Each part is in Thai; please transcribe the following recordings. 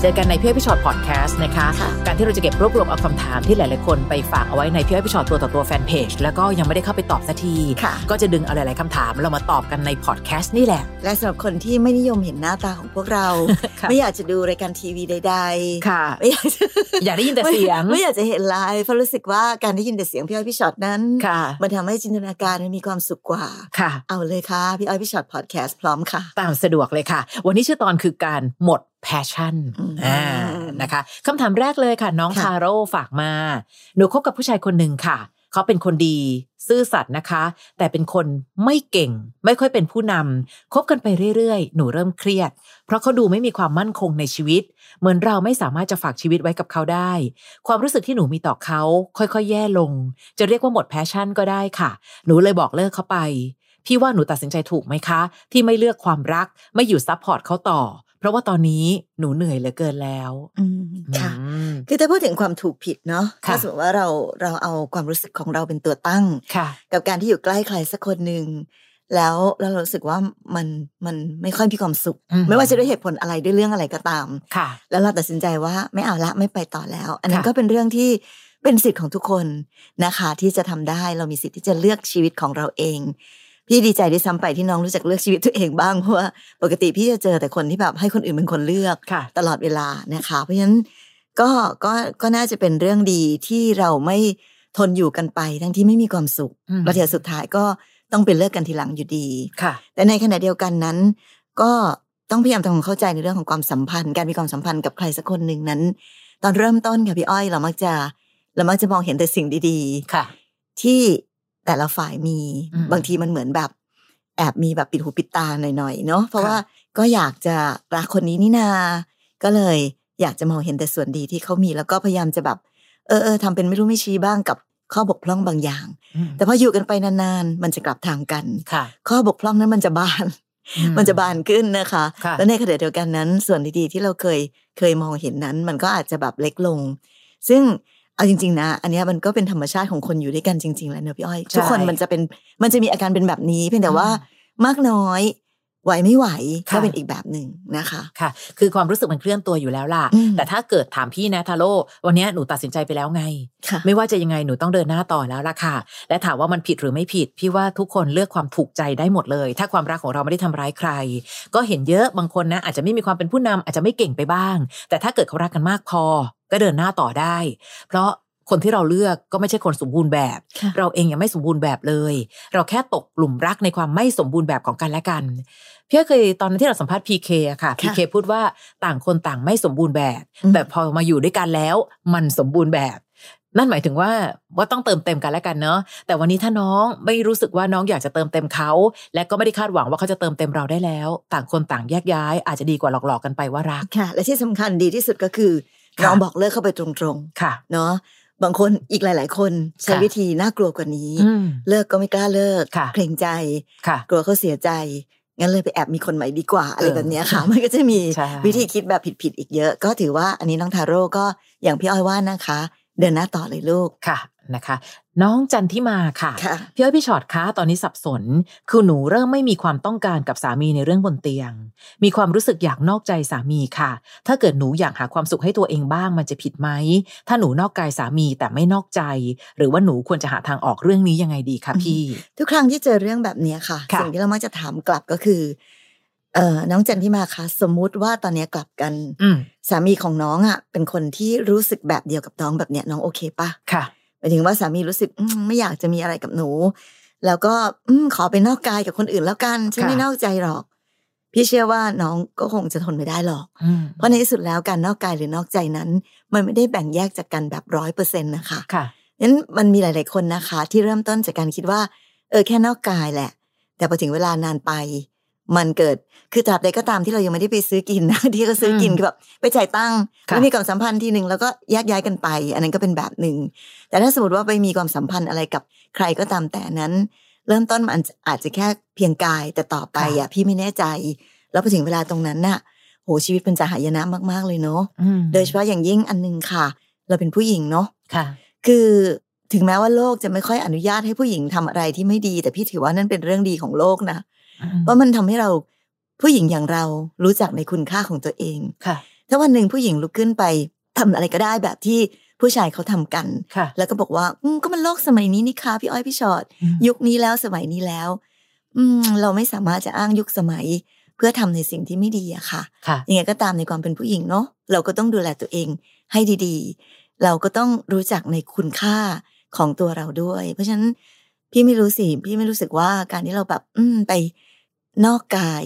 เจอกันในพี่อ้อยพี่ฉอดพอดแคสต์นะคะค่ะการที่เราจะเก็บรวบรวมเอาคำถามที่หลายๆคนไปฝากเอาไว้ในพี่อ้อยพี่ฉอดตัวต่อตัวแฟนเพจแล้วก็ยังไม่ได้เข้าไปตอบสักทีค่ะก็จะดึงเอาหลายๆคำถามเรามาตอบกันในพอดแคสต์นี่แหละ และสำหรับคนที่ไม่นิยมเห็นหน้าตาของพวกเราค่ะไม่อยากจะดูรายการทีวีใด ๆ ค่ะไม่อยากจะอยากได้ยินแต่เสียงไม่ไม่อยากจะเห็นไลฟ์เพราะรู้สึกว่าการได้ยินแต่เสียงพี่อ้อยพี่ช็อตนั้นค่ะมันทำให้จินตนาการมันมีความสุขกว่าค่ะ เอาเลยค่ะพี่อ้อยพี่ช็อตพอดแคสต์พร้อมค่ะ ตามสะดวกเลยค่ะ วันนี้ชื่อตอนคือการหมด passion อืมอ่านะคะคำถามแรกเลยค่ะ น้องค่ะทาโร่ฝากมา หนูคบกับผู้ชายคนหนึ่งค่ะ เขาเป็นคนดี ซื่อสัตย์นะคะ แต่เป็นคนไม่เก่ง ไม่ค่อยเป็นผู้นำคบกันไปเรื่อยๆ หนูเริ่มเครียด เพราะเขาดูไม่มีความมั่นคงในชีวิต เหมือนเราไม่สามารถจะฝากชีวิตไว้กับเขาได้ ความรู้สึกที่หนูมีต่อเขา ค่อยๆ แย่ลง จะเรียกว่าหมด passion ก็ได้ค่ะ หนูเลยบอกเลิกเขาไปพี่ว่าหนูตัดสินใจถูกไหมคะ ที่ไม่เลือกความรักไม่อยู่ support เขาต่อ เพราะว่าตอนนี้หนูเหนื่อยเหลือเกินแล้วอืมค่ะอืมคือถ้าพูดถึงความถูกผิดเนาะค่ะถ้าสมมติว่าเราเราเอาความรู้สึกของเราเป็นตัวตั้งค่ะกับการที่อยู่ใกล้ใครสักคนหนึ่งแล้วแล้วเรารู้สึกว่ามันมันไม่ค่อยมีความสุขอืมไม่ว่าจะด้วยเหตุผลอะไรด้วยเรื่องอะไรก็ตามค่ะ แล้วเราตัดสินใจว่าไม่เอาละไม่ไปต่อแล้ว อันนั้นค่ะก็เป็นเรื่องที่เป็นสิทธิ์ของทุกคนนะคะ ที่จะทำได้เรามีสิทธิ์ที่จะเลือกชีวิตของเราเอง พี่ดีใจด้วยซ้ำไปที่น้องรู้จักเลือกชีวิตตัวเองบ้างเพราะว่าปกติพี่จะเจอแต่คนที่แบบให้คนอื่นเป็นคนเลือกค่ะตลอดเวลานะคะ เพราะฉะนั้นก็ก็ก็น่าจะเป็นเรื่องดีที่เราไม่ทนอยู่กันไปทั้งที่ไม่มีความสุขอืมแล้วเดี๋ยวสุดท้ายก็ต้องเป็นเลิกกันทีหลังอยู่ดีค่ะ แต่ในขณะเดียวกันนั้น ก็ต้องพยายามทำความเข้าใจในเรื่องของความสัมพันธ์ การมีความสัมพันธ์กับใครสักคนหนึ่งนั้น ตอนเริ่มต้นค่ะพี่อ้อยเรามักจะ เรามักจะมองเห็นแต่สิ่งดีค่ะๆที่ แต่ละฝ่ายมีอืมบางทีมันเหมือนแบบ แอบมีแบบปิดหูปิดตาหน่อยๆเนาะเพราะค่ะว่าก็อยากจะรักคนนี้นี่นา ก็เลยอยากจะมองเห็นแต่ส่วนดีที่เขามีแล้วก็พยายามจะแบบ เออเออทำเป็นไม่รู้ไม่ชี้บ้างกับข้อบกพร่องบางอย่างอืมแต่พออยู่กันไปนานๆ มันจะกลับทางกันค่ะข้อบกพร่องนั้นมันจะบานอืมันจะบานขึ้นนะคะค่ะแล้วในขณะเดียวกันนั้น ส่วนดีๆที่เราเคยเคยมองเห็นนั้น มันก็อาจจะแบบเล็กลง ซึ่ง เอาจริงๆนะ อันเนี้ยมันก็เป็นธรรมชาติของคนอยู่ด้วยกันจริงๆแหละเนอะพี่อ้อยใช่ทุกคนมันจะเป็นมันจะมีอาการเป็นแบบนี้เพียงแต่ว่ามากน้อยไหวไม่ไหวค่ะก็เป็นอีกแบบหนึ่งนะคะค่ะ คือความรู้สึกมันเคลื่อนตัวอยู่แล้วล่ะอืมแต่ถ้าเกิดถามพี่นะทาโร่วันนี้หนูตัดสินใจไปแล้วไงค่ะไม่ว่าจะยังไงหนูต้องเดินหน้าต่อแล้วล่ะค่ะ และถามว่ามันผิดหรือไม่ผิด พี่ว่าทุกคนเลือกความถูกใจได้หมดเลย ถ้าความรักของเราไม่ได้ทำร้ายใคร ก็เห็นเยอะบางคนนะอาจจะไม่มีความเป็นผู้นำอาจจะไม่เก่งไปบ้าง แต่ถ้าเกิดเขารักกันมากพอ ก็เดินหน้าต่อได้ เพราะคนที่เราเลือกก็ไม่ใช่คนสมบูรณ์แบบค่ะเราเองยังไม่สมบูรณ์แบบเลย เราแค่ตกกลุ่มรักในความไม่สมบูรณ์แบบของกันและกันพี่เคยตอนนั้นที่เราสัมภาษณ์พีเคอะค่ะพีเคพูดว่าต่างคนต่างไม่สมบูรณ์แบบอืมแต่พอมาอยู่ด้วยกันแล้ว มันสมบูรณ์แบบ นั่นหมายถึงว่าว่าต้องเติมเต็มกันและกันเนาะแต่วันนี้ถ้าน้องไม่รู้สึกว่าน้องอยากจะเติมเต็มเขา และก็ไม่ได้คาดหวังว่าเขาจะเติมเต็มเราได้แล้ว ต่างคนต่างแยกย้าย อาจจะดีกว่าหลอกๆกันไปว่ารักค่ะ และที่สำคัญดีที่สุดก็คือ ค่ะเราบอกเลิกเข้าไปตรงค่ะๆเนาะบางคนอีกหลาย ๆ คนใช้ค่ะวิธีน่ากลัวกว่านี้อืมเลิกก็ไม่กล้าเลิกค่ะเกรงใจค่ะกลัวเขาเสียใจงั้นเลยไปแอบมีคนใหม่ดีกว่าอะไรเออแบบเนี้ยค่ะ มันก็จะมีใช่วิธีคิดแบบผิดๆอีกเยอะ ก็ถือว่าอันนี้น้องทาโร่ก็อย่างพี่อ้อยว่านะคะ เดินหน้าต่อเลยลูกค่ะ นะคะ น้องจันทิมาค่ะค่ะพี่อ้อยพี่ชอตคะตอนนี้สับสน คือหนูเริ่มไม่มีความต้องการกับสามีในเรื่องบนเตียง มีความรู้สึกอยากนอกใจสามีค่ะ ถ้าเกิดหนูอยากหาความสุขให้ตัวเองบ้างมันจะผิดไหมถ้าหนูนอกกายสามีแต่ไม่นอกใจ หรือว่าหนูควรจะหาทางออกเรื่องนี้ยังไงดีคะพี่ ทุกครั้งที่เจอเรื่องแบบเนี้ยค่ะค่ะสิ่งที่เรามักจะถามกลับก็คือเอ่อน้องจันที่มาคะสมมุติว่าตอนเนี้ยกลับกันอืมสามีของน้องอะ เป็นคนที่รู้สึกแบบเดียวกับน้องแบบเนี้ยน้องโอเคปะค่ะหมายถึงว่าสามีรู้สึกอืมไม่อยากจะมีอะไรกับหนู แล้วก็อืมขอไปนอกกายกับคนอื่นแล้วกันฉันค่ะไม่นอกใจหรอก พี่เชื่อว่าน้องก็คงจะทนไม่ได้หรอกอืมเพราะในที่สุดแล้วการนอกกายหรือนอกใจนั้น มันไม่ได้แบ่งแยกจากกันแบบร้อยเปอร์เซ็นต์นะคะค่ะนั้นมันมีหลาย ๆคนนะคะ ที่เริ่มต้นจากการคิดว่า เออแค่นอกกายแหละ แต่พอถึงเวลานานไป มันเกิดคือตราบใดก็ตามที่เรายังไม่ได้ไปซื้อกินนะที่ก็ซื้อกินอืมคือแบบไปจ่ายตังค์ค่ะแล้วมีความสัมพันธ์ทีหนึ่งแล้วก็แยกย้ายกันไป อันนั้นก็เป็นแบบหนึ่งแต่ถ้าสมมติว่าไปมีความสัมพันธ์อะไรกับใครก็ตามแต่นั้น เริ่มต้นมันอาจจะแค่เพียงกายแต่ต่อไปอะพี่ไม่แน่ใจ แล้วพอถึงเวลาตรงนั้นน่ะ โหชีวิตเป็นจะหายนะมาก ๆ เลยเนาะอืมโดยเฉพาะอย่างยิ่งอันหนึงค่ะ เราเป็นผู้หญิงเนาะค่ะ คือถึงแม้ว่าโลกจะไม่ค่อยอนุญาตให้ผู้หญิงทำอะไรที่ไม่ดี แต่พี่ถือว่านั่นเป็นเรื่องดีของโลกนะ อืมเพราะมันทำให้เราผู้หญิงอย่างเรารู้จักในคุณค่าของตัวเองค่ะ ถ้าวันหนึ่งผู้หญิงลุกขึ้นไปทำอะไรก็ได้แบบที่ผู้ชายเขาทำกันค่ะแล้วก็บอกว่าอืมก็มันโลกสมัยนี้นี่คะพี่อ้อยพี่ชอตอืมยุคนี้แล้วสมัยนี้แล้ว อืมเราไม่สามารถจะอ้างยุคสมัย เพื่อทำในสิ่งที่ไม่ดีอะค่ะค่ะยังไงก็ตามในความเป็นผู้หญิงเนาะเราก็ต้องดูแลตัวเองให้ดีๆ เราก็ต้องรู้จักในคุณค่าของตัวเราด้วย เพราะฉะนั้นพี่ไม่รู้สิพี่ไม่รู้สึกว่าการที่เราแบบ อืมไป นอกกาย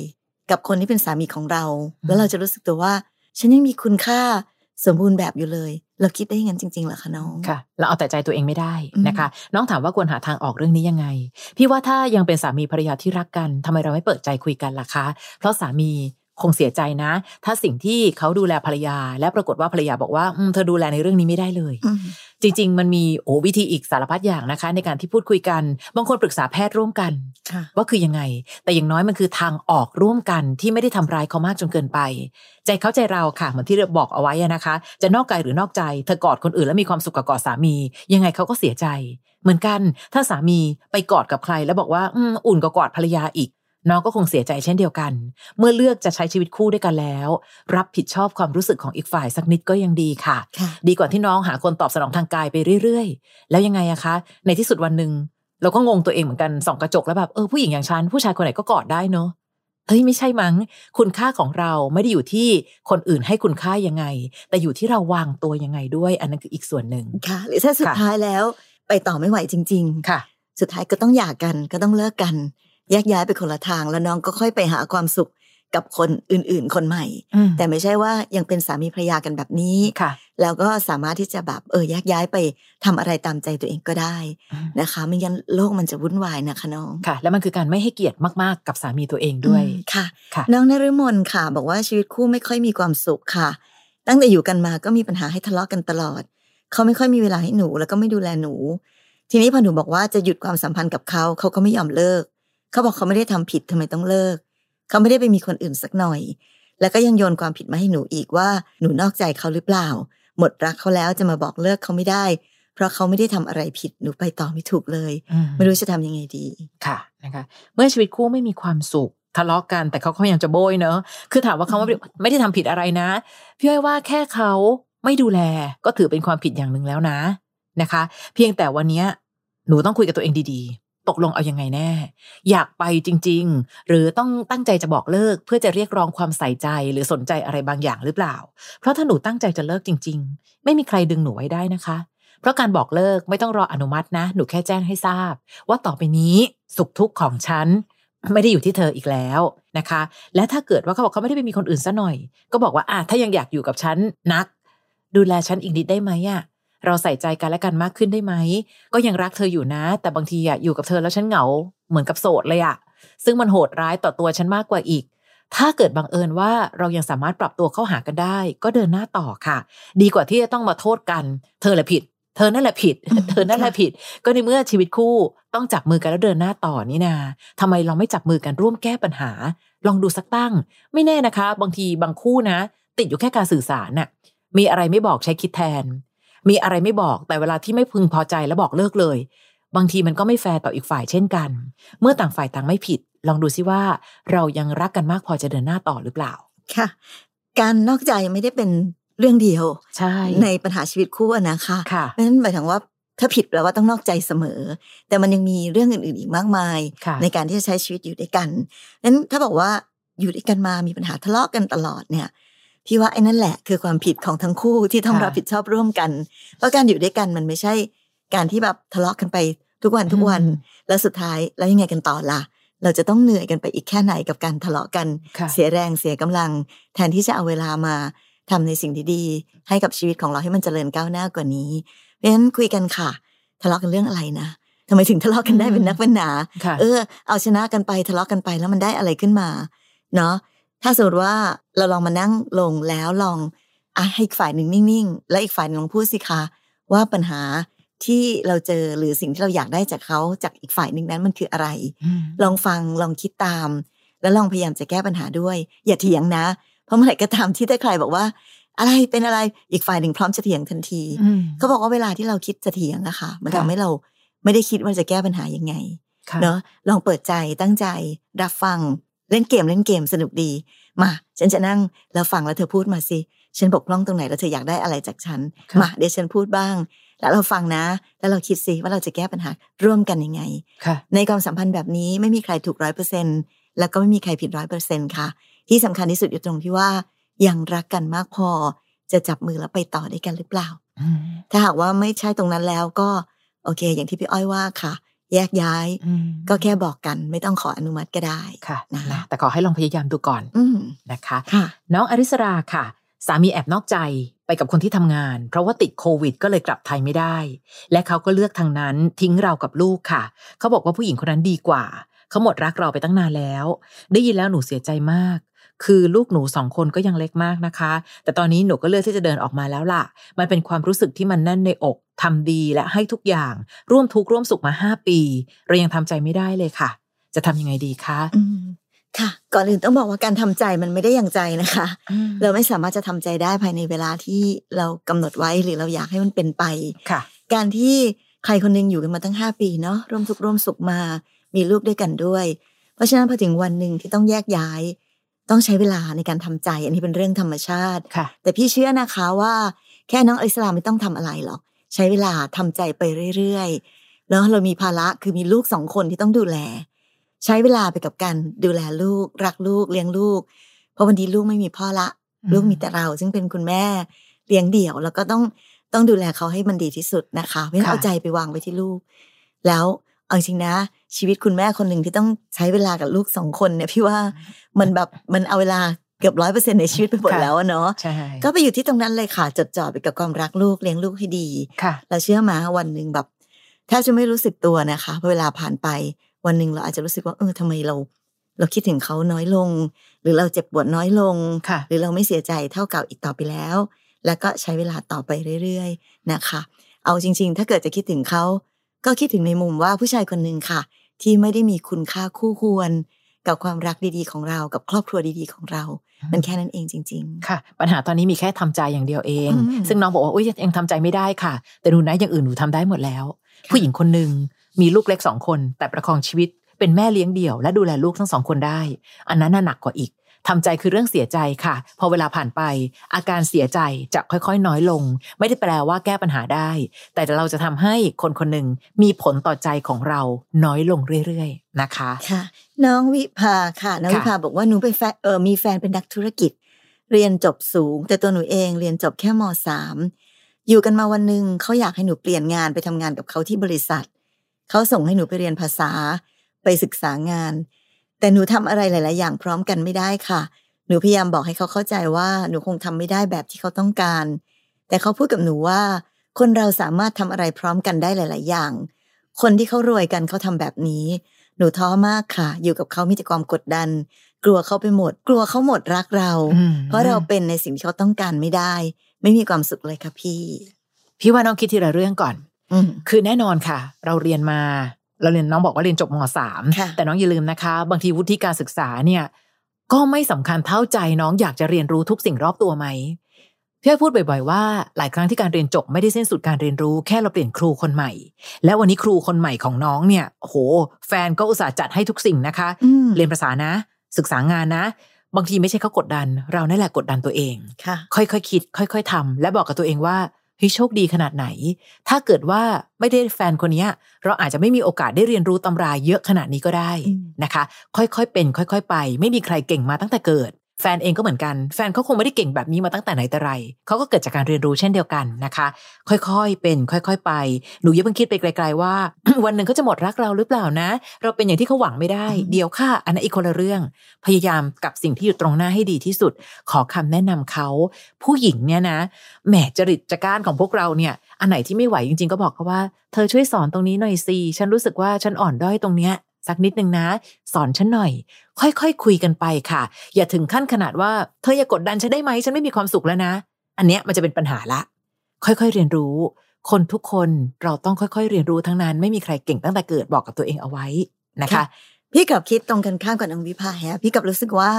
กับคนที่เป็นสามีของเราอืมแล้วเราจะรู้สึกตัวว่า ฉันยังมีคุณค่าสมบูรณ์แบบอยู่เลย เราคิดได้อย่างนั้นจริงๆเหรอคะน้องค่ะ เราเอาแต่ใจตัวเองไม่ได้อืมนะคะ น้องถามว่าควรหาทางออกเรื่องนี้ยังไง พี่ว่าถ้ายังเป็นสามีภรรยาที่รักกันทำไมเราไม่เปิดใจคุยกันล่ะคะ เพราะสามี คงเสียใจนะ ถ้าสิ่งที่เขาดูแลภรรยา และปรากฏว่าภรรยาบอกว่าอืมเธอดูแลในเรื่องนี้ไม่ได้เลยอืมจริง ๆ มันมีโอ้วิธีอีกสารพัดอย่างนะคะ ในการที่พูดคุยกัน บางคนปรึกษาแพทย์ร่วมกันค่ะว่าคือยังไง แต่อย่างน้อยมันคือทางออกร่วมกันที่ไม่ได้ทำร้ายเขามากจนเกินไป ใจเขาใจเราค่ะเหมือนที่เราบอกเอาไว้อะนะคะ จะนอกกายหรือนอกใจเธอกอดคนอื่นแล้วมีความสุขกับกอดสามี ยังไงเขาก็เสียใจ เหมือนกัน ถ้าสามีไปกอดกับใครแล้วบอกว่าอืมอุ่นกว่ากอดภรรยาอีก น้องก็คงเสียใจเช่นเดียวกัน เมื่อเลือกจะใช้ชีวิตคู่ด้วยกันแล้ว รับผิดชอบความรู้สึกของอีกฝ่ายสักนิดก็ยังดีค่ะค่ะ ดีกว่าที่น้องหาคนตอบสนองทางกายไปเรื่อยๆ แล้วยังไงอะคะ ในที่สุดวันหนึ่งเราก็งงตัวเองเหมือนกันส่องกระจกแล้วแบบเออผู้หญิงอย่างฉันผู้ชายคนไหนก็กอดได้เนอะเฮ้ยไม่ใช่มั้ง คุณค่าของเราไม่ได้อยู่ที่คนอื่นให้คุณค่ายังไง แต่อยู่ที่เราวางตัวยังไงด้วย อันนั้นคืออีกส่วนหนึ่งค่ะ หรือถ้าสุดค่ะท้ายแล้ว ไปต่อไม่ไหวจริง ๆ ค่ะ สุดท้ายก็ต้องหย่ากันก็ต้องเลิกกัน แยกย้ายไปคนละทางแล้วน้องก็ค่อยไปหาความสุขกับคนอื่น ๆ คนใหม่อืมแต่ไม่ใช่ว่ายังเป็นสามีภรรยากันแบบนี้ค่ะแล้วก็สามารถที่จะแบบเออแยกย้ายไปทำอะไรตามใจตัวเองก็ได้อืมนะคะไม่งั้นโลกมันจะวุ่นวายนะคะน้องค่ะ แล้วมันคือการไม่ให้เกียรติมากๆ กับสามีตัวเองด้วยอืมค่ะค่ะน้องนฤมลค่ะ บอกว่าชีวิตคู่ไม่ค่อยมีความสุขค่ะ ตั้งแต่อยู่กันมาก็มีปัญหาให้ทะเลาะกันตลอด เขาไม่ค่อยมีเวลาให้หนู แล้วก็ไม่ดูแลหนู ทีนี้พอหนูบอกว่าจะหยุดความสัมพันธ์กับเขาเขาก็ไม่ยอมเลิก เขาบอกเขาไม่ได้ทำผิดทำไมต้องเลิก เขาไม่ได้ไปมีคนอื่นสักหน่อย แล้วก็ยังโยนความผิดมาให้หนูอีกว่าหนูนอกใจเขาหรือเปล่า หมดรักเขาแล้วจะมาบอกเลิกเขาไม่ได้ เพราะเขาไม่ได้ทำอะไรผิดหนูไปต่อไม่ถูกเลยอืมไม่รู้จะทำยังไงดีค่ะนะคะ เมื่อชีวิตคู่ไม่มีความสุขทะเลาะกันแต่เขาก็ยังจะโบยเนอะคือถามว่าเขาไม่ได้ไม่ได้ทำผิดอะไรนะพี่อ้อยว่าแค่เขาไม่ดูแลก็ถือเป็นความผิดอย่างหนึ่งแล้วนะนะคะ เพียงแต่วันเนี้ยหนูต้องคุยกับตัวเองดีๆ ตกลงเอายังไงแน่ อยากไปจริง ๆ หรือต้องตั้งใจจะบอกเลิก เพื่อจะเรียกร้องความใส่ใจหรือสนใจอะไรบางอย่างหรือเปล่า เพราะถ้าหนูตั้งใจจะเลิกจริง ๆ ไม่มีใครดึงหนูไว้ได้นะคะ เพราะการบอกเลิกไม่ต้องรออนุมัตินะ หนูแค่แจ้งให้ทราบ ว่าต่อไปนี้สุขทุกข์ของฉันไม่ได้อยู่ที่เธออีกแล้วนะคะ และถ้าเกิดว่าเขาบอกเขาไม่ได้ไปมีคนอื่นซะหน่อย ก็บอกว่าอะถ้ายังอยากอยู่กับฉันนัก ดูแลฉันอีกนิดได้ไหมอะ เราใส่ใจกันและกันมากขึ้นได้ไหม ก็ยังรักเธออยู่นะ แต่บางทีอะอยู่กับเธอแล้วฉันเหงาเหมือนกับโสดเลยอะซึ่งมันโหดร้ายต่อตัวฉันมากกว่าอีก ถ้าเกิดบังเอิญว่าเรายังสามารถปรับตัวเข้าหากันได้ ก็เดินหน้าต่อค่ะ ดีกว่าที่จะต้องมาโทษกัน เธอแหละผิด เธอนั่นแหละผิด เธอนั่นแหละผิด ก็ในเมื่อชีวิตคู่ต้องจับมือกันแล้วเดินหน้าต่อนี่นาทำไมเราไม่จับมือกันร่วมแก้ปัญหา ลองดูสักตั้ง ไม่แน่นะคะ บางทีบางคู่นะ ติดอยู่แค่การสื่อสารน่ะมีอะไรไม่บอกใช้คิดแทน มีอะไรไม่บอกแต่เวลาที่ไม่พึงพอใจแล้วบอกเลิกเลย บางทีมันก็ไม่แฟร์ต่ออีกฝ่ายเช่นกัน เมื่อต่างฝ่ายต่างไม่ผิด ลองดูซิว่าเรายังรักกันมากพอจะเดินหน้าต่อหรือเปล่า ค่ะ การนอกใจไม่ได้เป็นเรื่องเดียวใช่ในปัญหาชีวิตคู่อะนะคะค่ะเพราะฉะนั้นหมายถึงว่าถ้าผิดแปลว่าต้องนอกใจเสมอ แต่มันยังมีเรื่องอื่น ๆ อีกมากมายค่ะในการที่จะใช้ชีวิตอยู่ด้วยกันนั้นถ้าบอกว่าอยู่ด้วยกันมามีปัญหาทะเลาะกันตลอดเนี่ย พี่ว่าไอ้นั่นแหละ คือความผิดของทั้งคู่ที่ต้องค่ะรับผิดชอบร่วมกันเพราะการอยู่ด้วยกันมันไม่ใช่ การที่แบบทะเลาะกันไปทุกวันทุกวัน แล้วสุดท้ายแล้วยังไงกันต่อล่ะ เราจะต้องเหนื่อยกันไปอีกแค่ไหนกับการทะเลาะกันค่ะเสียแรงเสียกำลัง แทนที่จะเอาเวลามาทำในสิ่งที่ดีให้กับชีวิตของเราให้มันเจริญก้าวหน้ากว่านี้เพราะฉะนั้นคุยกันค่ะ ทะเลาะกันเรื่องอะไรนะทำไมถึงทะเลาะกันได้เป็นนักเป็นหนาค่ะเออ เอาชนะกันไปทะเลาะกันไปแล้วมันได้อะไรขึ้นมา เนาะ ถ้าสมมติว่าเราลองมานั่งลงแล้วลองอะให้อีกฝ่ายหนึ่งนิ่งๆ และอีกฝ่ายหนึ่งลองพูดสิคะว่าปัญหาที่เราเจอหรือสิ่งที่เราอยากได้จากเขาจากอีกฝ่ายหนึ่งนั้นมันคืออะไรอืมลองฟังลองคิดตาม แล้วลองพยายามจะแก้ปัญหาด้วย อย่าเถียงนะ เพราะเมื่อไหร่ก็ตามที่ถ้าใครบอกว่า อะไรเป็นอะไรอีกฝ่ายหนึ่งพร้อมจะเถียงทันทีอืมเขาบอกว่าเวลาที่เราคิดจะเถียงอะค่ะมันค่ะทำให้เราไม่ได้คิดว่าจะแก้ปัญหายังไงค่ะเนาะลองเปิดใจตั้งใจรับฟัง เล่นเกมเล่นเกมสนุกดี มาฉันจะนั่งแล้วฟังแล้วเธอพูดมาสิฉันบกพร่องตรงไหนแล้วเธออยากได้อะไรจากฉันค่ะมาเดี๋ยวฉันพูดบ้าง แล้วเราฟังนะ แล้วเราคิดสิว่าเราจะแก้ปัญหาร่วมกันยังไงค่ะในความสัมพันธ์แบบนี้ไม่มีใครถูกร้อยเปอร์เซ็นแล้วก็ไม่มีใครผิดร้อยเปอร์เซ็นค่ะ ที่สำคัญที่สุดอยู่ตรงที่ว่ายังรักกันมากพอ จะจับมือแล้วไปต่อด้วยกันหรือเปล่าอืมถ้าหากว่าไม่ใช่ตรงนั้นแล้วก็ โอเค อย่างที่พี่อ้อยว่าค่ะ แยกย้ายอืมก็แค่บอกกันไม่ต้องขออนุมัติก็ได้ค่ะนะนะแต่ขอให้ลองพยายามดูก่อนอืมนะคะค่ะน้องอริสราค่ะ สามีแอบนอกใจไปกับคนที่ทำงาน เพราะว่าติดโควิด ก็เลยกลับไทยไม่ได้ และเขาก็เลือกทางนั้นทิ้งเรากับลูกค่ะ เขาบอกว่าผู้หญิงคนนั้นดีกว่า เขาหมดรักเราไปตั้งนานแล้ว ได้ยินแล้วหนูเสียใจมาก คือลูกหนูสองคนก็ยังเล็กมากนะคะ แต่ตอนนี้หนูก็เลือกที่จะเดินออกมาแล้วล่ะ มันเป็นความรู้สึกที่มันแน่นในอกทำดีและให้ทุกอย่าง ร่วมทุกข์ร่วมสุขมาห้าปี เรายังทำใจไม่ได้เลยค่ะ จะทำยังไงดีคะอืมค่ะ ก่อนอื่นต้องบอกว่าการทำใจมันไม่ได้อย่างใจนะคะ เราไม่สามารถจะทำใจได้ภายในเวลาที่เรากำหนดไว้หรือเราอยากให้มันเป็นไปค่ะ การที่ใครคนหนึงอยู่กันมาตั้งห้าปีเนาะร่วมทุกข์ร่วมสุขมา มีลูกด้วยกันด้วย เพราะฉะนั้นพอถึงวันหนึ่งที่ต้องแยกย้าย ต้องใช้เวลาในการทำใจ อันนี้เป็นเรื่องธรรมชาติค่ะแต่พี่เชื่อนะคะว่าแค่น้องอลิสลามไม่ต้องทำอะไรหรอกใช้เวลาทำใจไปเรื่อยๆแล้วเรามีภาระคือมีลูกสองคนที่ต้องดูแล ใช้เวลาไปกับการดูแลลูก รักลูกเลี้ยงลูก เพราะวันนี้ลูกไม่มีพ่อละอืมลูกมีแต่เรา ซึ่งเป็นคุณแม่เลี้ยงเดี่ยว แล้วก็ต้องต้องดูแลเขาให้มันดีที่สุดนะคะไม่ต้องเอาใจไปวางไว้ที่ลูก แล้วเอาจริงๆนะ ชีวิตคุณแม่คนหนึ่งที่ต้องใช้เวลากับลูกสองคนเนี่ยพี่ว่ามันแบบมันเอาเวลาเกือบร้อยเปอร์เซ็นในชีวิตไปหมดค่ะแล้วอะเนาะใช่ก็ไปอยู่ที่ตรงนั้นเลยค่ะจดจ่อไปกับความรักลูกเลี้ยงลูกให้ดีค่ะเราเชื่อมาวันหนึ่งแบบแทบจะไม่รู้สึกตัวนะคะพอเวลาผ่านไปวันหนึ่งเราอาจจะรู้สึกว่าเออทำไมเรา เราคิดถึงเขาน้อยลง หรือเราเจ็บปวดน้อยลงค่ะหรือเราไม่เสียใจเท่าเก่าอีกต่อไปแล้ว แล้วก็ใช้เวลาต่อไปเรื่อยๆนะคะ เอาจริง ๆ ถ้าเกิดจะคิดถึงเขาก็คิดถึงในมุมว่าผู้ชายคนหนึ่งค่ะ ที่ไม่ได้มีคุณค่าคู่ควร กับความรักดีๆของเรา กับครอบครัวดีๆของเรา มันแค่นั้นเองจริงค่ะ ปัญหาตอนนี้มีแค่ทำใจอย่างเดียวเองอืมซึ่งน้องบอกว่าอุ้ยยังทำใจไม่ได้ค่ะ แต่หนูนะอย่างอื่นหนูทำได้หมดแล้วค่ะผู้หญิงคนหนึ่งมีลูกเล็กสองคน แต่ประคองชีวิตเป็นแม่เลี้ยงเดี่ยวและดูแลลูกทั้งสองคนได้ อันนั้นน่ะหนักกว่าอีก ทำใจคือเรื่องเสียใจค่ะ พอเวลาผ่านไป อาการเสียใจจะค่อยๆ น้อยลง ไม่ได้แปลว่าแก้ปัญหาได้ แต่เราจะทำให้คนคนหนึ่งมีผลต่อใจของเราน้อยลงเรื่อยๆนะคะๆค่ะ น้องวิภาค่ะน้องค่ะวิภาบอกว่าหนูเป็นแฟนเออมีแฟนเป็นนักธุรกิจ เรียนจบสูง แต่ตัวหนูเองเรียนจบแค่มสามอยู่กันมาวันหนึ่งเขาอยากให้หนูเปลี่ยนงานไปทำงานกับเขาที่บริษัทเขาส่งให้หนูไปเรียนภาษา ไปศึกษางาน แต่หนูทำอะไรหลาย ๆ อย่างพร้อมกันไม่ได้ค่ะ หนูพยายามบอกให้เขาเข้าใจว่าหนูคงทำไม่ได้แบบที่เขาต้องการ แต่เขาพูดกับหนูว่า คนเราสามารถทำอะไรพร้อมกันได้หลาย ๆ อย่าง คนที่เขารวยกันเขาทำแบบนี้ หนูท้อมากค่ะ อยู่กับเขามีแต่ความกดดัน กลัวเขาไปหมด กลัวเขาหมดรักเราอืมเพราะเราเป็นในสิ่งที่เขาต้องการไม่ได้ ไม่มีความสุขเลยค่ะพี่ พี่ว่าน้องคิดทีละเรื่องก่อนอืมคือแน่นอนค่ะ เราเรียนมา เราเรียนน้องบอกว่าเรียนจบมสามค่ะแต่น้องอย่าลืมนะคะ บางทีวุฒิการศึกษาเนี่ยก็ไม่สำคัญเท่าใจน้องอยากจะเรียนรู้ทุกสิ่งรอบตัวไหมพี่อ้อยพูดบ่อยๆว่าหลายครั้งที่การเรียนจบไม่ได้สิ้นสุดการเรียนรู้แค่เราเปลี่ยนครูคนใหม่ และวันนี้ครูคนใหม่ของน้องเนี่ยโอ้โหแฟนก็อุตส่าห์จัดให้ทุกสิ่งนะคะอืมเรียนภาษานะ ศึกษางานนะ บางทีไม่ใช่เขากดดัน เรานั่นแหละกดดันตัวเอง ค่ะค่อยๆคิด ค่อย ๆทำและบอกกับตัวเองว่า เฮ้ยโชคดีขนาดไหน ถ้าเกิดว่าไม่ได้แฟนคนเนี้ยเราอาจจะไม่มีโอกาสได้เรียนรู้ตำราเยอะขนาดนี้ก็ได้อืมนะคะ ค่อยๆเป็น ค่อย ๆ ไป ไม่มีใครเก่งมาตั้งแต่เกิด แฟนเองก็เหมือนกัน แฟนเขาคงไม่ได้เก่งแบบนี้มาตั้งแต่ไหนแต่ไรเขาก็เกิดจากการเรียนรู้เช่นเดียวกันนะคะ ค่อยๆเป็น ค่อยๆ ไป หนูอย่าเพิ่งคิดไปไกล ๆ ว่า วันหนึ่งเขาจะหมดรักเราหรือเปล่านะ เราเป็นอย่างที่เขาหวังไม่ได้อืมเดี๋ยวค่ะ อันนั้นอีกคนละเรื่อง พยายามกับสิ่งที่อยู่ตรงหน้าให้ดีที่สุด ขอคำแนะนำเขาผู้หญิงเนี่ยนะแหมจริตจักร้านของพวกเราเนี่ยอันไหนที่ไม่ไหวจริง ๆ ก็บอกเขาว่าเธอช่วยสอนตรงนี้หน่อยสิฉันรู้สึกว่าฉันอ่อนด้อยตรงเนี้ย สักนิดนึงนะ สอนฉันหน่อย ค่อยๆคคุยกันไปค่ะ อย่าถึงขั้นขนาดว่าเธออย่ากดดันฉันได้ไหมฉันไม่มีความสุขแล้วนะ อันเนี้ยมันจะเป็นปัญหาละ ค่อยๆเรียนรู้ คนทุกคนเราต้องค่อยๆ เรียนรู้ทั้งนั้น ไม่มีใครเก่งตั้งแต่เกิดบอกกับตัวเองเอาไว้นะคะ พี่กับคิดตรงกันข้ามกับน้องวิภาแฮะพี่กับรู้สึกว่า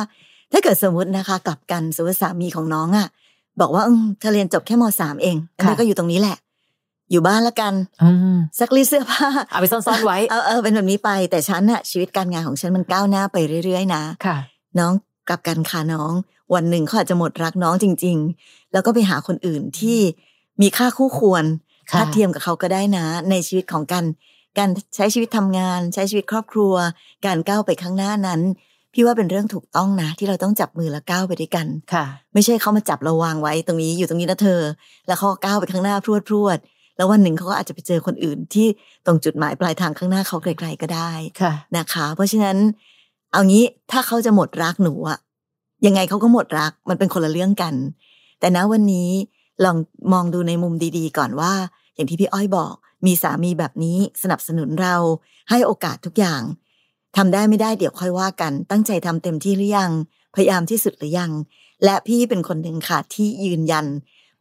ถ้าเกิดสมมตินะคะกลับกันสมมติสามีของน้องอะบอกว่าอืมเธอเรียนจบแค่มสามเองอันนี้ค่ะก็อยู่ตรงนี้แหละ อยู่บ้านละกันอืมซักรีดเสื้อผ้าเอาไปซ่อนๆไว้เออเออเป็นแบบนี้ไป แต่ฉันอะชีวิตการงานของฉันมันก้าวหน้าไปเรื่อยๆนะค่ะ น้องกลับกันค่ะน้อง วันหนึ่งเขาอาจจะหมดรักน้องจริง ๆ แล้วก็ไปหาคนอื่นที่มีค่าคู่ควรค่ะทัดเทียมกับเขาก็ได้นะ ในชีวิตของการการใช้ชีวิตทำงาน ใช้ชีวิตครอบครัว การก้าวไปข้างหน้านั้น พี่ว่าเป็นเรื่องถูกต้องนะ ที่เราต้องจับมือแล้วก้าวไปด้วยกันค่ะ ไม่ใช่เขามาจับเราวางไว้ตรงนี้อยู่ตรงนี้นะเธอ แล้วเขาก็ก้าวไปข้างหน้าพรวดพรวดๆ แล้ววันหนึ่งเขาก็อาจจะไปเจอคนอื่นที่ตรงจุดหมายปลายทางข้างหน้าเขาไกลๆก็ได้ค่ะนะคะ เพราะฉะนั้น เอางี้ถ้าเขาจะหมดรักหนูอะยังไงเขาก็หมดรักมันเป็นคนละเรื่องกัน แต่ณวันนี้ลองมองดูในมุมดีๆ ก่อนว่า อย่างที่พี่อ้อยบอก มีสามีแบบนี้สนับสนุนเราให้โอกาสทุกอย่างทำได้ไม่ได้เดี๋ยวค่อยว่ากัน ตั้งใจทำเต็มที่หรือยัง พยายามที่สุดหรือยัง และพี่เป็นคนหนึ่งค่ะที่ยืนยัน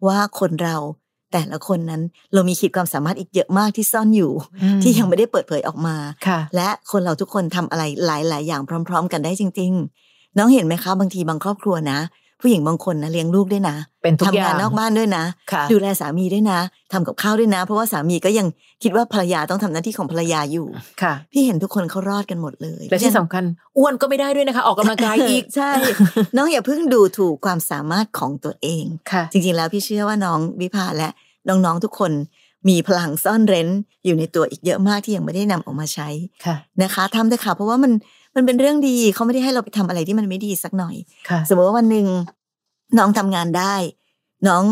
ว่าคนเรา แต่ละคนนั้นเรามีขีดความสามารถอีกเยอะมากที่ซ่อนอยู่อืมที่ยังไม่ได้เปิดเผยออกมาค่ะและคนเราทุกคนทำอะไรหลาย ๆ อย่างพร้อม ๆ กันได้จริง ๆ น้องเห็นไหมคะ บางทีบางครอบครัวนะ ผู้หญิงบางคนนะเลี้ยงลูกด้วยนะเป็นทุกทำอย่างงานนอกบ้านด้วยนะค่ะดูแลสามีด้วยนะทำกับข้าวด้วยนะ เพราะว่าสามีก็ยังคิดว่าภรรยาต้องทำหน้าที่ของภรรยาอยู่ค่ะ พี่เห็นทุกคนเขารอดกันหมดเลยและที่สำคัญอ้วนก็ไม่ได้ด้วยนะคะ ออกกำลังกายอีกใช่น้องอย่าเพิ่งดูถูกความสามารถของตัวเองค่ะ จริงๆแล้วพี่เชื่อว่าน้องวิภาและน้องๆทุกคนมีพลังซ่อนเร้นอยู่ในตัวอีกเยอะมากที่ยังไม่ได้นำออกมาใช้ค่ะนะคะทำเถอะค่ะเพราะว่ามัน มันเป็นเรื่องดีเขาไม่ได้ให้เราไปทำอะไรที่มันไม่ดีสักหน่อยค่ะสมมติว่าวันหนึ่งน้องทำงานได้ น้อง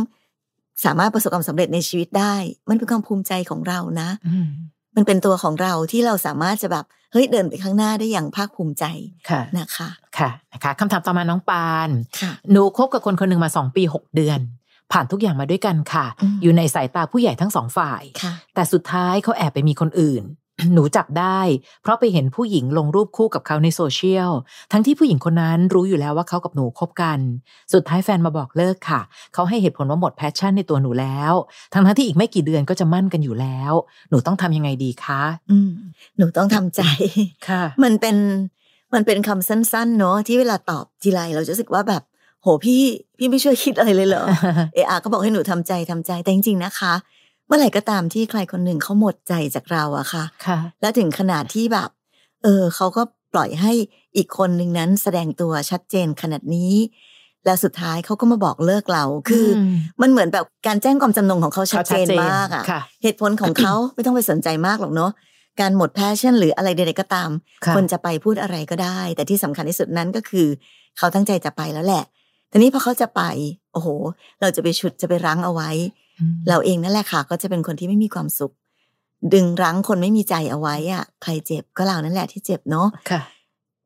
สามารถประสบความสำเร็จในชีวิตได้ มันเป็นความภูมิใจของเรานะอืมมันเป็นตัวของเราที่เราสามารถจะแบบเฮ้ยเดินไปข้างหน้าได้อย่างภาคภูมิใจค่ะนะคะค่ะนะคะคำถามต่อมาน้องปานค่ะหนูคบกับคนคนหนึ่งมาสองปีหกเดือน ผ่านทุกอย่างมาด้วยกันค่ะอืมอยู่ในสายตาผู้ใหญ่ทั้งสองฝ่ายค่ะแต่สุดท้ายเขาแอบไปมีคนอื่น หนูจับได้ เพราะไปเห็นผู้หญิงลงรูปคู่กับเขาในโซเชียล ทั้งที่ผู้หญิงคนนั้นรู้อยู่แล้วว่าเขากับหนูคบกัน สุดท้ายแฟนมาบอกเลิกค่ะ เขาให้เหตุผลว่าหมด passion ในตัวหนูแล้ว ทั้งทั้งๆที่อีกไม่กี่เดือนก็จะหมั้นกันอยู่แล้ว หนูต้องทำยังไงดีคะ อืมหนูต้องทำใจค่ะ มันเป็นมันเป็นคำสั้นๆ เนอะที่เวลาตอบทีไรเราจะรู้สึกว่าแบบ โหพี่พี่ไม่ช่วยคิดอะไรเลยเหรอเออาก็บอกให้หนูทำใจทำใจแต่จริงๆนะคะ เมื่อไหร่ก็ตามที่ใครคนหนึ่งเขาหมดใจจากเราอะค่ะค่ะ แล้วถึงขนาดที่แบบ เออเขาก็ปล่อยให้อีกคนหนึ่งนั้นแสดงตัวชัดเจนขนาดนี้ แล้วสุดท้ายเขาก็มาบอกเลิกเราคืออมมันเหมือนแบบการแจ้งความจำนงของเขาชัดเจนเขาชัดเจนมากอะค่ะเหตุผลของเขาไม่ต้องไปสนใจมากหรอกเนาะการหมดแพชชั่นหรืออะไรใดๆก็ตามค่ะคนจะไปพูดอะไรก็ได้ แต่ที่สำคัญที่สุดนั้นก็คือ เขาตั้งใจจะไปแล้วแหละทีนี้พอเขาจะไป โอ้โห เราจะไปฉุดจะไปรั้งเอาไว้อืม เราเองนั่นแหละค่ะ ก็จะเป็นคนที่ไม่มีความสุข ดึงรั้งคนไม่มีใจเอาไว้อะใครเจ็บก็เรานั่นแหละที่เจ็บเนาะค่ะ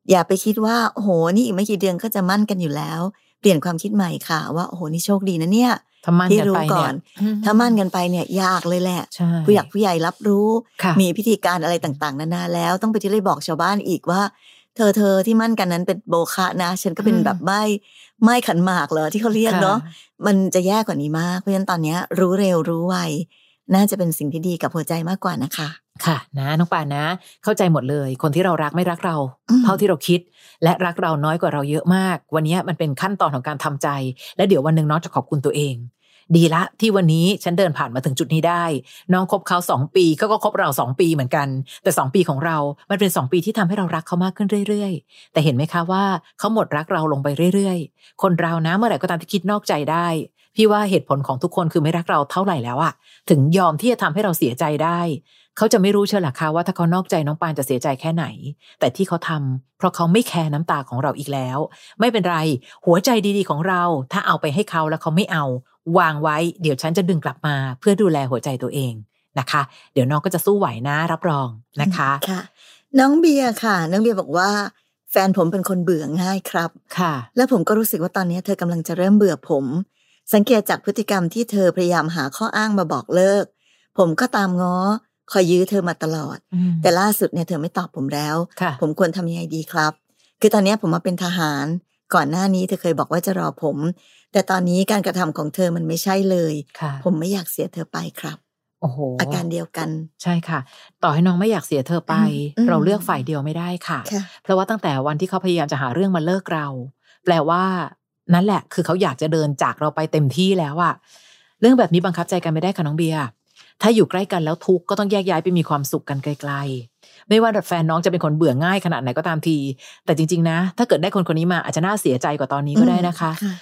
อย่าไปคิดว่าโอ้โหนี่อีกไม่กี่เดือนก็จะมั่นกันอยู่แล้ว เปลี่ยนความคิดใหม่ค่ะ ว่าโอ้โหนี่โชคดีนะเนี่ยถ้ามั่นที่กันรู้ไปก่เนี่อยนอืถ้ามั่นกันไปเนี่ยยากเลยแหละใช่ผู้หลักผู้ใหญ่รับรู้ค่ะมีพิธีการอะไรต่าง ๆ นานาแล้ว ต้องไปที่เลยบอกชาวบ้านอีกว่า เธอเธอที่มั่นกันนั้นเป็นโบคะนะ ฉันก็เป็นแบบไม่ไม่ขันหมากเหรอที่เขาเรียกเนาะค่มันจะแย่กว่านี้มาก เพราะฉะนั้นตอนเนี้ยรู้เร็วรู้ไวน่าจะเป็นสิ่งที่ดีกับหัวใจมากกว่านะคะ ค่ะ นะน้องปานนะ เข้าใจหมดเลย คนที่เรารักไม่รักเราอืมเท่าที่เราคิด และรักเราน้อยกว่าเราเยอะมาก วันนี้มันเป็นขั้นตอนของการทำใจ และเดี๋ยววันหนึ่งน้องจะขอบคุณตัวเอง ดีละที่วันนี้ฉันเดินผ่านมาถึงจุดนี้ได้ น้องคบเขาสองปีเขาก็คบเราสองปีเหมือนกัน แต่สองปีของเรา มันเป็นสองปีที่ทำให้เรารักเขามากขึ้นเรื่อยๆ แต่เห็นไหมคะว่าเขาหมดรักเราลงไปเรื่อยๆ คนเรานะเมื่อไหร่ก็ตามที่คิดนอกใจได้ พี่ว่าเหตุผลของทุกคนคือไม่รักเราเท่าไหร่แล้วอะถึงยอมที่จะทำให้เราเสียใจได้เขาจะไม่รู้เชียวหรอคะว่าถ้าเขานอกใจน้องปานจะเสียใจแค่ไหน แต่ที่เขาทำเพราะเขาไม่แคร์น้ำตาของเราอีกแล้ว ไม่เป็นไร หัวใจดีๆของเรา ถ้าเอาไปให้เขาแล้วเขาไม่เอา วางไว้เดี๋ยวฉันจะดึงกลับมาเพื่อดูแลหัวใจตัวเองนะคะ เดี๋ยวน้องก็จะสู้ไหวนะรับรองนะคะค่ะ น้องเบียร์ค่ะ น้องเบียร์บอกว่า แฟนผมเป็นคนเบื่อง่ายครับค่ะ แล้วผมก็รู้สึกว่าตอนนี้เธอกำลังจะเริ่มเบื่อผม สังเกตจากพฤติกรรมที่เธอพยายามหาข้ออ้างมาบอกเลิก ผมก็ตามง้อคอยยื้อเธอมาตลอดอืมแต่ล่าสุดเนี่ยเธอไม่ตอบผมแล้วค่ะผมควรทำยังไงดีครับ คือตอนนี้ผมมาเป็นทหาร ก่อนหน้านี้เธอเคยบอกว่าจะรอผม แต่ตอนนี้การกระทำของเธอมันไม่ใช่เลยค่ะผมไม่อยากเสียเธอไปครับโโอ้โหอาการเดียวกัน ใช่ค่ะ ต่อให้น้องไม่อยากเสียเธอไปอืมเราเลือกฝ่ายเดียวไม่ได้ค่ะค่ะ เพราะว่าตั้งแต่วันที่เขาพยายามจะหาเรื่องมาเลิกเรา แปลว่า นั่นแหละ คือเขาอยากจะเดินจากเราไปเต็มที่แล้วอะเรื่องแบบนี้บังคับใจกันไม่ได้ค่ะน้องเบียร์ ถ้าอยู่ใกล้กันแล้วทุกข์ก็ต้องแยกย้ายไปมีความสุขกันไกลๆ ไม่ว่าแฟนน้องจะเป็นคนเบื่อง่ายขนาดไหนก็ตามที แต่จริงๆนะ ถ้าเกิดได้คนคนนี้มาอาจจะน่าเสียใจกว่าตอนนี้ก็ได้นะคะค่ะ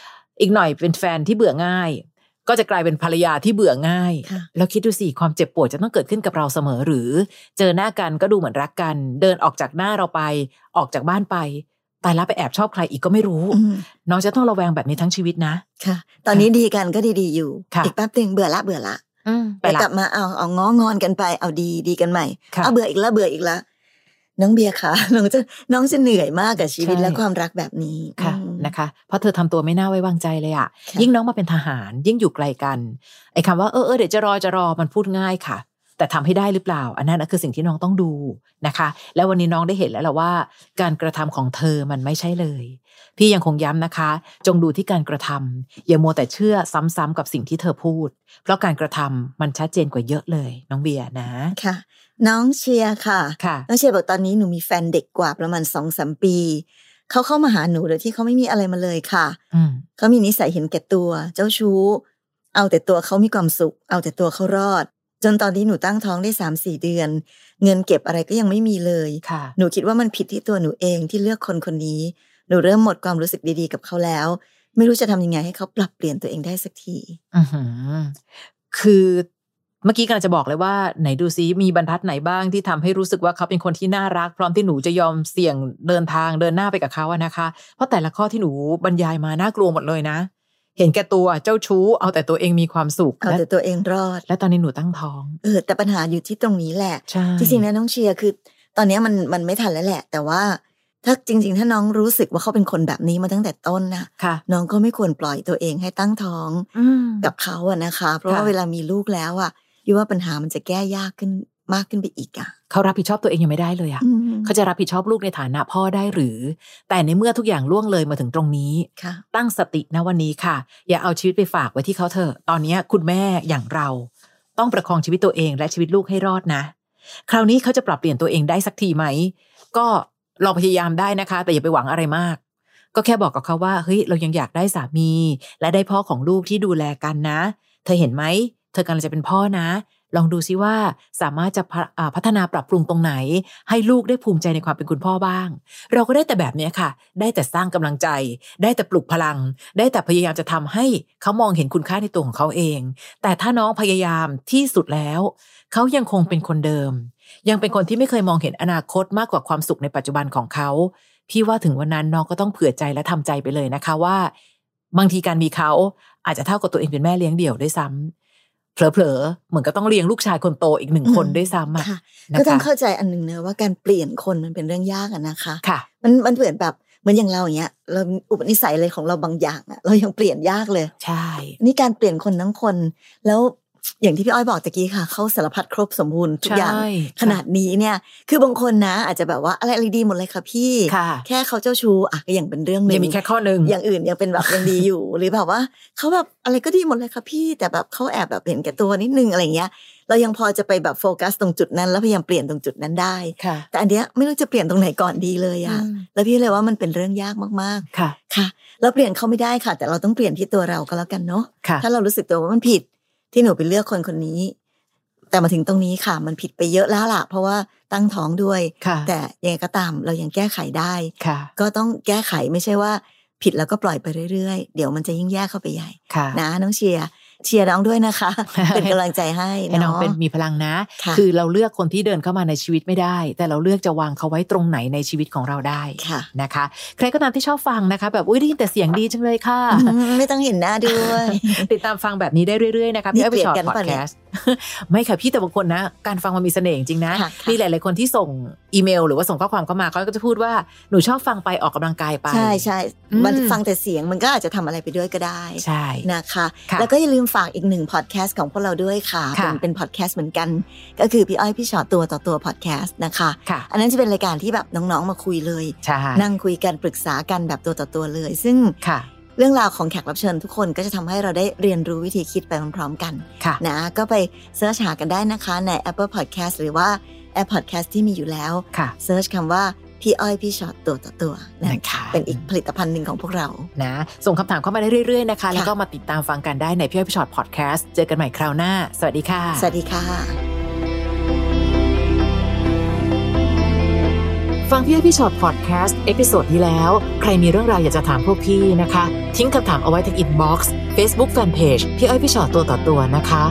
อีกหน่อยเป็นแฟนที่เบื่อง่าย ก็จะกลายเป็นภรรยาที่เบื่อง่ายค่ะแล้วคิดดูสิความเจ็บปวดจะต้องเกิดขึ้นกับเราเสมอหรือ เจอหน้ากันก็ดูเหมือนรักกัน เดินออกจากหน้าเราไป ออกจากบ้านไปตายแล้วไปแอบชอบใครอีกก็ไม่รู้อืมน้องจะต้องระแวงแบบนี้ทั้งชีวิตนะ ค่ะ ตอนนี้ดีกันก็ดีๆอยู่ค่ะอีกแป๊บหนึ่งเบื่อละเบื่อละอืม ไปเดี๋ยวละกลับมาเอาเอาง้องอนกันไปเอาดีดีกันใหม่ค่ะเอาเบื่ออีกแล้วเบื่ออีกแล้วน้องเบียร์ค่ะน้องจะน้องจะเหนื่อยมากกับชีวิตใช่และความรักแบบนี้ค่ะอืมนะคะ เพราะเธอทำตัวไม่น่าไว้วางใจเลยอะค่ะยิ่งน้องมาเป็นทหาร ยิ่งอยู่ไกลกันไอ้คำว่าเออเออเดี๋ยวจะรอจะรอมันพูดง่ายค่ะ แต่ทำให้ได้หรือเปล่า อันนั้นน่ะคือสิ่งที่น้องต้องดูนะคะ แล้ววันนี้น้องได้เห็นแล้วแหละว่า การกระทำของเธอมันไม่ใช่เลย พี่ยังคงย้ำนะคะ จงดูที่การกระทำอย่ามัวแต่เชื่อซ้ำๆกับสิ่งที่เธอพูด เพราะการกระทำมันชัดเจนกว่าเยอะเลย น้องเบียร์นะค่ะ น้องเชียร์ค่ะค่ะน้องเชียร์บอกตอนนี้หนูมีแฟนเด็กกว่าประมาณสองสามปีเขาเข้ามาหาหนูโดยที่เขาไม่มีอะไรมาเลยค่ะอืมเขามีนิสัยเห็นแก่ตัว เจ้าชู้ เอาแต่ตัวเขามีความสุข เอาแต่ตัวเขารอด จนตอนที่หนูตั้งท้องได้สามสี่เดือน เงินเก็บอะไรก็ยังไม่มีเลยค่ะหนูคิดว่ามันผิดที่ตัวหนูเองที่เลือกคนคนนี้ หนูเริ่มหมดความรู้สึกดีๆ กับเขาแล้ว ไม่รู้จะทำยังไงให้เขาปรับเปลี่ยนตัวเองได้สักทีอือหือคือเมื่อกี้กำลังจะบอกเลยว่าไหนดูซิมีบรรทัดไหนบ้างที่ทำให้รู้สึกว่าเขาเป็นคนที่น่ารัก พร้อมที่หนูจะยอมเสี่ยงเดินทางเดินหน้าไปกับเขาอะนะคะ เพราะแต่ละข้อที่หนูบรรยายมาน่ากลัวหมดเลยนะ เห็นแก่ตัวเจ้าชู้ เอาแต่ตัวเองมีความสุขเอาและแต่ตัวเองรอด และตอนนี้หนูตั้งท้องเออแต่ปัญหาอยู่ที่ตรงนี้แหละใช่จริงๆนะน้องเชียร์คือ ตอนเนี้ยมันมันไม่ทันแล้วแหละ แต่ว่าถ้าจริง ๆ ถ้าน้องรู้สึกว่าเขาเป็นคนแบบนี้มาตั้งแต่ต้นนะค่ะน้องก็ไม่ควรปล่อยตัวเองให้ตั้งท้องอืมกับเขาอะนะคะ เพราะว่าค่ะเวลามีลูกแล้วอะยูว่าปัญหามันจะแก้ยากขึ้น มากขึ้นไปอีกอะเขารับผิดชอบตัวเองยังไม่ได้เลยอะอืมเขาจะรับผิดชอบลูกในฐานะพ่อได้หรือ แต่ในเมื่อทุกอย่างล่วงเลยมาถึงตรงนี้ค่ะตั้งสตินะวันนี้ค่ะ อย่าเอาชีวิตไปฝากไว้ที่เขาเถอะ ตอนนี้คุณแม่อย่างเรา ต้องประคองชีวิตตัวเองและชีวิตลูกให้รอดนะ คราวนี้เขาจะปรับเปลี่ยนตัวเองได้สักทีไหม ก็ลองพยายามได้นะคะ แต่อย่าไปหวังอะไรมากก็แค่บอกกับเขาว่าเฮ้ยเรายังอยากได้สามี และได้พ่อของลูกที่ดูแลกันนะ เธอเห็นไหม เธอกำลังจะเป็นพ่อนะ ลองดูซิว่าสามารถจะพ,ะพัฒนาปรับปรุงตรงไหน ให้ลูกได้ภูมิใจในความเป็นคุณพ่อบ้าง เราก็ได้แต่แบบเนี้ยค่ะ ได้แต่สร้างกำลังใจ ได้แต่ปลุกพลัง ได้แต่พยายามจะทำให้เขามองเห็นคุณค่าในตัวของเขาเอง แต่ถ้าน้องพยายามที่สุดแล้ว เขายังคงเป็นคนเดิม ยังเป็นคนที่ไม่เคยมองเห็นอนาคตมากกว่าความสุขในปัจจุบันของเขาพี่ว่าถึงวันนั้นน้องก็ต้องเผื่อใจและทำใจไปเลยนะคะว่า บางทีการมีเขาอาจจะเท่ากับตัวเองเป็นแม่เลี้ยงเดี่ยวด้วยซ้ำ เผลอๆเหมือนก็ต้องเลี้ยงลูกชายคนโตอีกหนึ่งคนด้วยซ้ำอะค่ะนะก็ต้องคะเข้าใจอันหนึ่งเนอะว่าการเปลี่ยนคนมันเป็นเรื่องยากอะนะคะค่ะ มันมันเหมือนแบบเหมือนอย่างเราอย่างเงี้ยเราอุปนิสัยอะไรของเราบางอย่างอะเรายังเปลี่ยนยากเลย ใช่ นี่การเปลี่ยนคนทั้งคน แล้ว อย่างที่พี่อ้อยบอกตะกี้ค่ะ เขาสารพัดครบสมบูรณ์ทุกอย่างใช่ขนาดนี้เนี่ย คือบางคนนะ อาจจะแบบว่าอะไรอะไรดีหมดเลยค่ะพี่ค่ะแค่เขาเจ้าชู้อะก็ยังเป็นเรื่องหนึ่ยังงมีแค่ข้อหนึ่งอย่างอื่นยังเป็นแบบยังดีอยู่ หรือแบบว่าเขาแบบอะไรก็ดีหมดเลยค่ะพี่ แต่แบบเขาแอบแบบเห็นแก่ตัวนิดนึงอะไรเงี้ย เรายังพอจะไปแบบโฟกัสตรงจุดนั้น แล้วพยายามเปลี่ยนตรงจุดนั้นได้ค่ะแต่อันเนี้ยไม่รู้จะเปลี่ยนตรงไหนก่อนดีเลยอะอืมแล้วพี่เลยว่ามันเป็นเรื่องยากมากค่ะๆค่ะ เราเปลี่ยนเขาไม่ได้ค่ะ แต่เราต้องเปลี่ยนที่ตัวเราก็แล้วกันเนาะค่ะถ้าเรารู้สึกตัวว่ามันผิด ที่หนูไปเลือกคนคนนี้ แต่มาถึงตรงนี้ค่ะ มันผิดไปเยอะแล้วล่ะ เพราะว่าตั้งท้องด้วยค่ะแต่ยังไงก็ตามเรายังแก้ไขได้ค่ะก็ต้องแก้ไขไม่ใช่ว่าผิดแล้วก็ปล่อยไปเรื่อยๆ เดี๋ยวมันจะยิ่งแย่เข้าไปใหญ่ค่ะนะน้องเชียร์ เชียร์น้องด้วยนะคะ เป็นกำลังใจให้ให้น้องเนาะเป็นมีพลังนะค่ะคือเราเลือกคนที่เดินเข้ามาในชีวิตไม่ได้ แต่เราเลือกจะวางเขาไว้ตรงไหนในชีวิตของเราได้ค่ะนะคะ ใครก็ตามที่ชอบฟังนะคะ แบบอุ้ยได้ยินแต่เสียงดีจังเลยค่ะอืมไม่ต้องเห็นหน้าด้วย ติดตามฟังแบบนี้ได้เรื่อยๆนะคะนี่พี่อ้อยเกลีไปยดชอตกันพอดปะแคเนี่ยสต์ ไม่ค่ะพี่แต่บางคนนะ การฟังมันมีเสน่ห์จริงๆนะค่ะค่ะมีหลาย ๆ คนที่ส่งอีเมล หรือว่าส่งข้อความเข้ามาเขาก็จะพูดว่าหนูชอบฟังไปออกกำลังกายไป ใช่ใช่อืมมันฟังแต่เสียงมันก็อาจจะทำอะไรไปด้วยก็ได้ใช่นะคะค่ะแล้วก็อย่าลืมฝากอีกหนึ่งพอดแคสต์ของพวกเราด้วยค่ะค่ะเป็นเป็นพอดแคสต์เหมือนกัน ก็คือพี่อ้อยพี่ชอตตัวต่อตัวพอดแคสต์นะคะค่ะอันนั้นจะเป็นรายการที่แบบน้อง ๆ มาคุยเลยใช่นั่งคุยกันปรึกษากันแบบตัวต่อตัวเลย ซึ่งค่ะ เรื่องราวของแขกรับเชิญทุกคนก็จะทำให้เราได้เรียนรู้วิธีคิดไปพร้อมๆกันค่ะนะก็ไปเสิร์ชหากันได้นะคะใน Apple Podcast หรือว่าแอป Podcast ที่มีอยู่แล้วค่ะเสิร์ชคำว่าพี่อ้อยพี่ชอตตัวต่อตัวนะนะคะเป็นอีกผลิตภัณฑ์หนึ่งของพวกเรานะส่งคำถามเข้ามาได้เรื่อยๆนะคะค่ะแล้วก็มาติดตามฟังกันได้ในพี่อ้อยพี่ชอตพอดแคสต์เจอกันใหม่คราวหน้า สวัสดีค่ะ สวัสดีค่ะ ฟังพี่อ้อยพี่ฉอดพอดแคสต์ episode ที่แล้ว ใครมีเรื่องราวอยากจะถามพวกพี่นะคะ ทิ้งคำถามเอาไว้ที่ inbox เฟซบุ๊กแฟนเพจพี่อ้อยพี่ฉอดตัวต่อตัวนะคะ